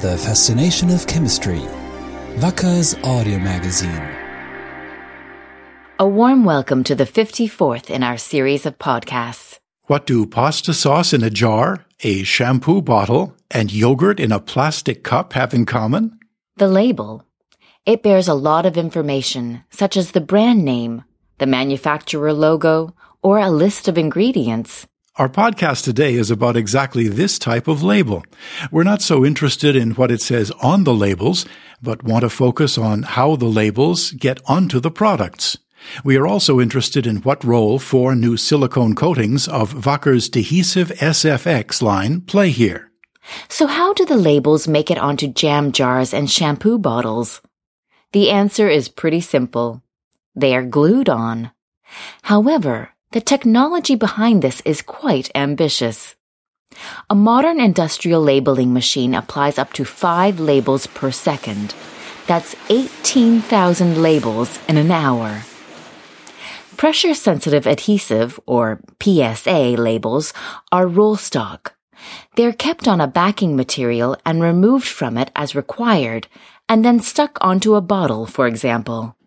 The Fascination of Chemistry. Wacker's audio magazine. A warm welcome to the 54th in our series of podcasts. What do pasta sauce in a jar, a shampoo bottle, and yogurt in a plastic cup have in common? The label. It bears a lot of information, such as the brand name, the manufacturer logo, or a list of ingredients. Our podcast today is about exactly this type of label. We're not so interested in what it says on the labels, but want to focus on how the labels get onto the products. We are also interested in what role four new silicone coatings of Wacker's Dehesive SFX line play here. So how do the labels make it onto jam jars and shampoo bottles? The answer is pretty simple. They are glued on. However, the technology behind this is quite ambitious. A modern industrial labeling machine applies up to five labels per second. That's 18,000 labels in an hour. Pressure sensitive adhesive, or PSA labels, are roll stock. They're kept on a backing material and removed from it as required, and then stuck onto a bottle, for example.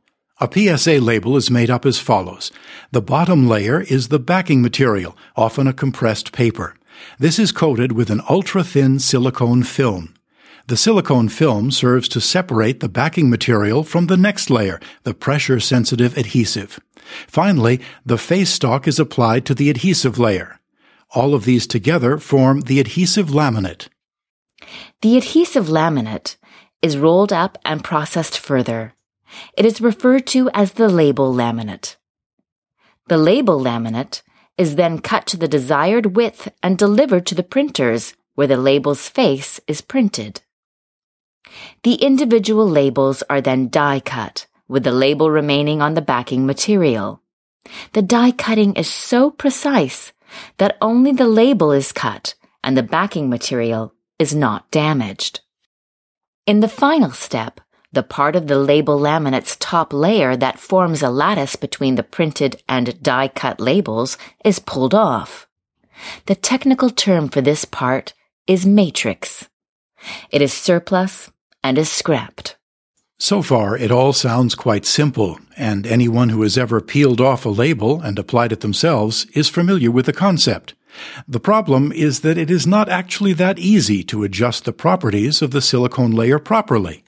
A PSA label is made up as follows. The bottom layer is the backing material, often a compressed paper. This is coated with an ultra-thin silicone film. The silicone film serves to separate the backing material from the next layer, the pressure-sensitive adhesive. Finally, the face stock is applied to the adhesive layer. All of these together form the adhesive laminate. The adhesive laminate is rolled up and processed further. It is referred to as the label laminate. The label laminate is then cut to the desired width and delivered to the printers where the label's face is printed. The individual labels are then die cut, with the label remaining on the backing material. The die cutting is so precise that only the label is cut and the backing material is not damaged. In the final step, the part of the label laminate's top layer that forms a lattice between the printed and die cut labels is pulled off. The technical term for this part is matrix. It is surplus and is scrapped. So far, it all sounds quite simple, and anyone who has ever peeled off a label and applied it themselves is familiar with the concept. The problem is that it is not actually that easy to adjust the properties of the silicone layer properly.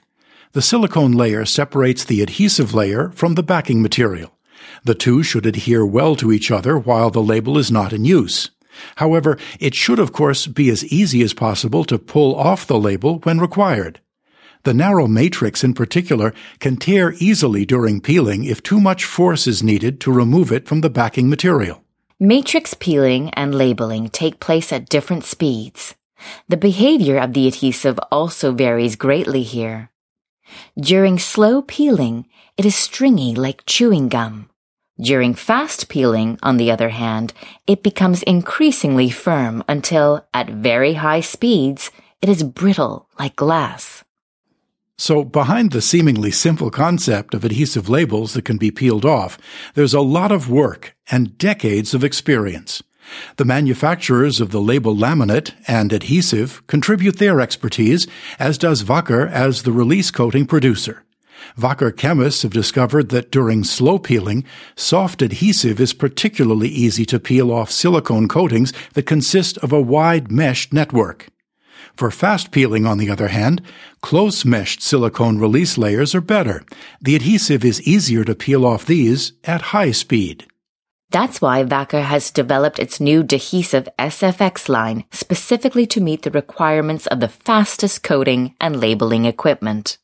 The silicone layer separates the adhesive layer from the backing material. The two should adhere well to each other while the label is not in use. However, it should of course be as easy as possible to pull off the label when required. The narrow matrix in particular can tear easily during peeling if too much force is needed to remove it from the backing material. Matrix peeling and labeling take place at different speeds. The behavior of the adhesive also varies greatly here. During slow peeling, it is stringy like chewing gum. During fast peeling, on the other hand, it becomes increasingly firm until, at very high speeds, it is brittle like glass. So, behind the seemingly simple concept of adhesive labels that can be peeled off, there's a lot of work and decades of experience. The manufacturers of the label laminate and adhesive contribute their expertise, as does Wacker as the release coating producer. Wacker chemists have discovered that during slow peeling, soft adhesive is particularly easy to peel off silicone coatings that consist of a wide meshed network. For fast peeling, on the other hand, close meshed silicone release layers are better. The adhesive is easier to peel off these at high speed. That's why Wacker has developed its new Dehesive SFX line specifically to meet the requirements of the fastest coating and labeling equipment.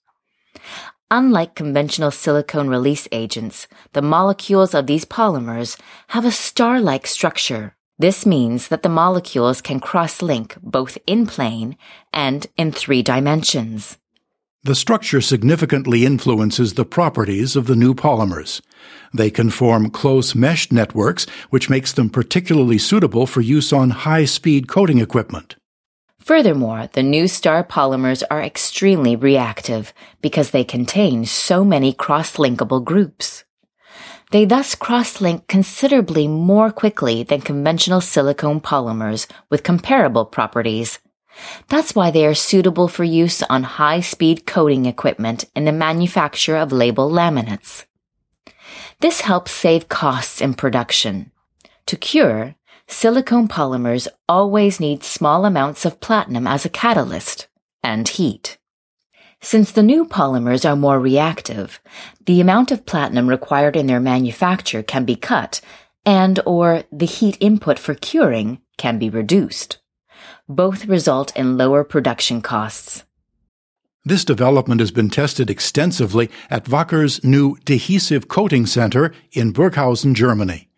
Unlike conventional silicone release agents, the molecules of these polymers have a star-like structure this means that the molecules can cross-link both in plane and in three dimensions. The structure significantly influences the properties of the new polymers. They can form close meshed networks, which makes them particularly suitable for use on high-speed coating equipment. Furthermore, the new star polymers are extremely reactive because they contain so many cross-linkable groups. They thus cross-link considerably more quickly than conventional silicone polymers with comparable properties. That's why they are suitable for use on high-speed coating equipment in the manufacture of label laminates. This helps save costs in production. To cure, silicone polymers always need small amounts of platinum as a catalyst and heat. Since the new polymers are more reactive, the amount of platinum required in their manufacture can be cut and or the heat input for curing can be reduced. Both result in lower production costs. This development has been tested extensively at Wacker's new Dehesive Coating Center in Burghausen, Germany.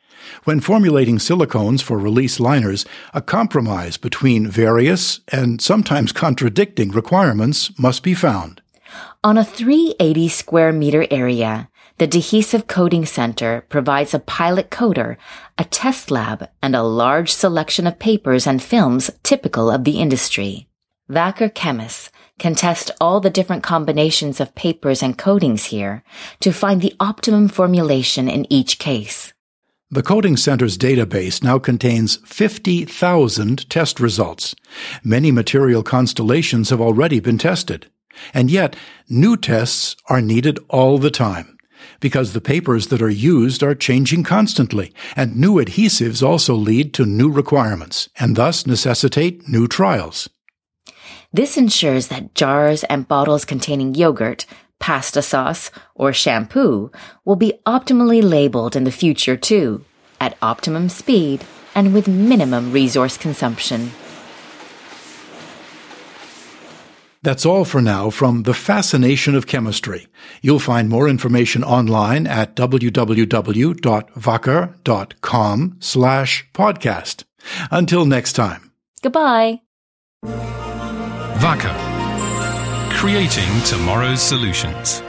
When formulating silicones for release liners, a compromise between various and sometimes contradicting requirements must be found. On a 380 square meter area, the Dehesive Coating Center provides a pilot coater, a test lab, and a large selection of papers and films typical of the industry. Wacker chemists can test all the different combinations of papers and coatings here to find the optimum formulation in each case. The Coating Center's database now contains 50,000 test results. Many material constellations have already been tested. And yet, new tests are needed all the time because the papers that are used are changing constantly, and new adhesives also lead to new requirements and thus necessitate new trials. This ensures that jars and bottles containing yogurt, pasta sauce, or shampoo will be optimally labeled in the future too, at optimum speed and with minimum resource consumption. That's all for now from The Fascination of Chemistry. You'll find more information online at www.wacker.com slash podcast. Until next time. Goodbye. Wacker. Creating tomorrow's solutions.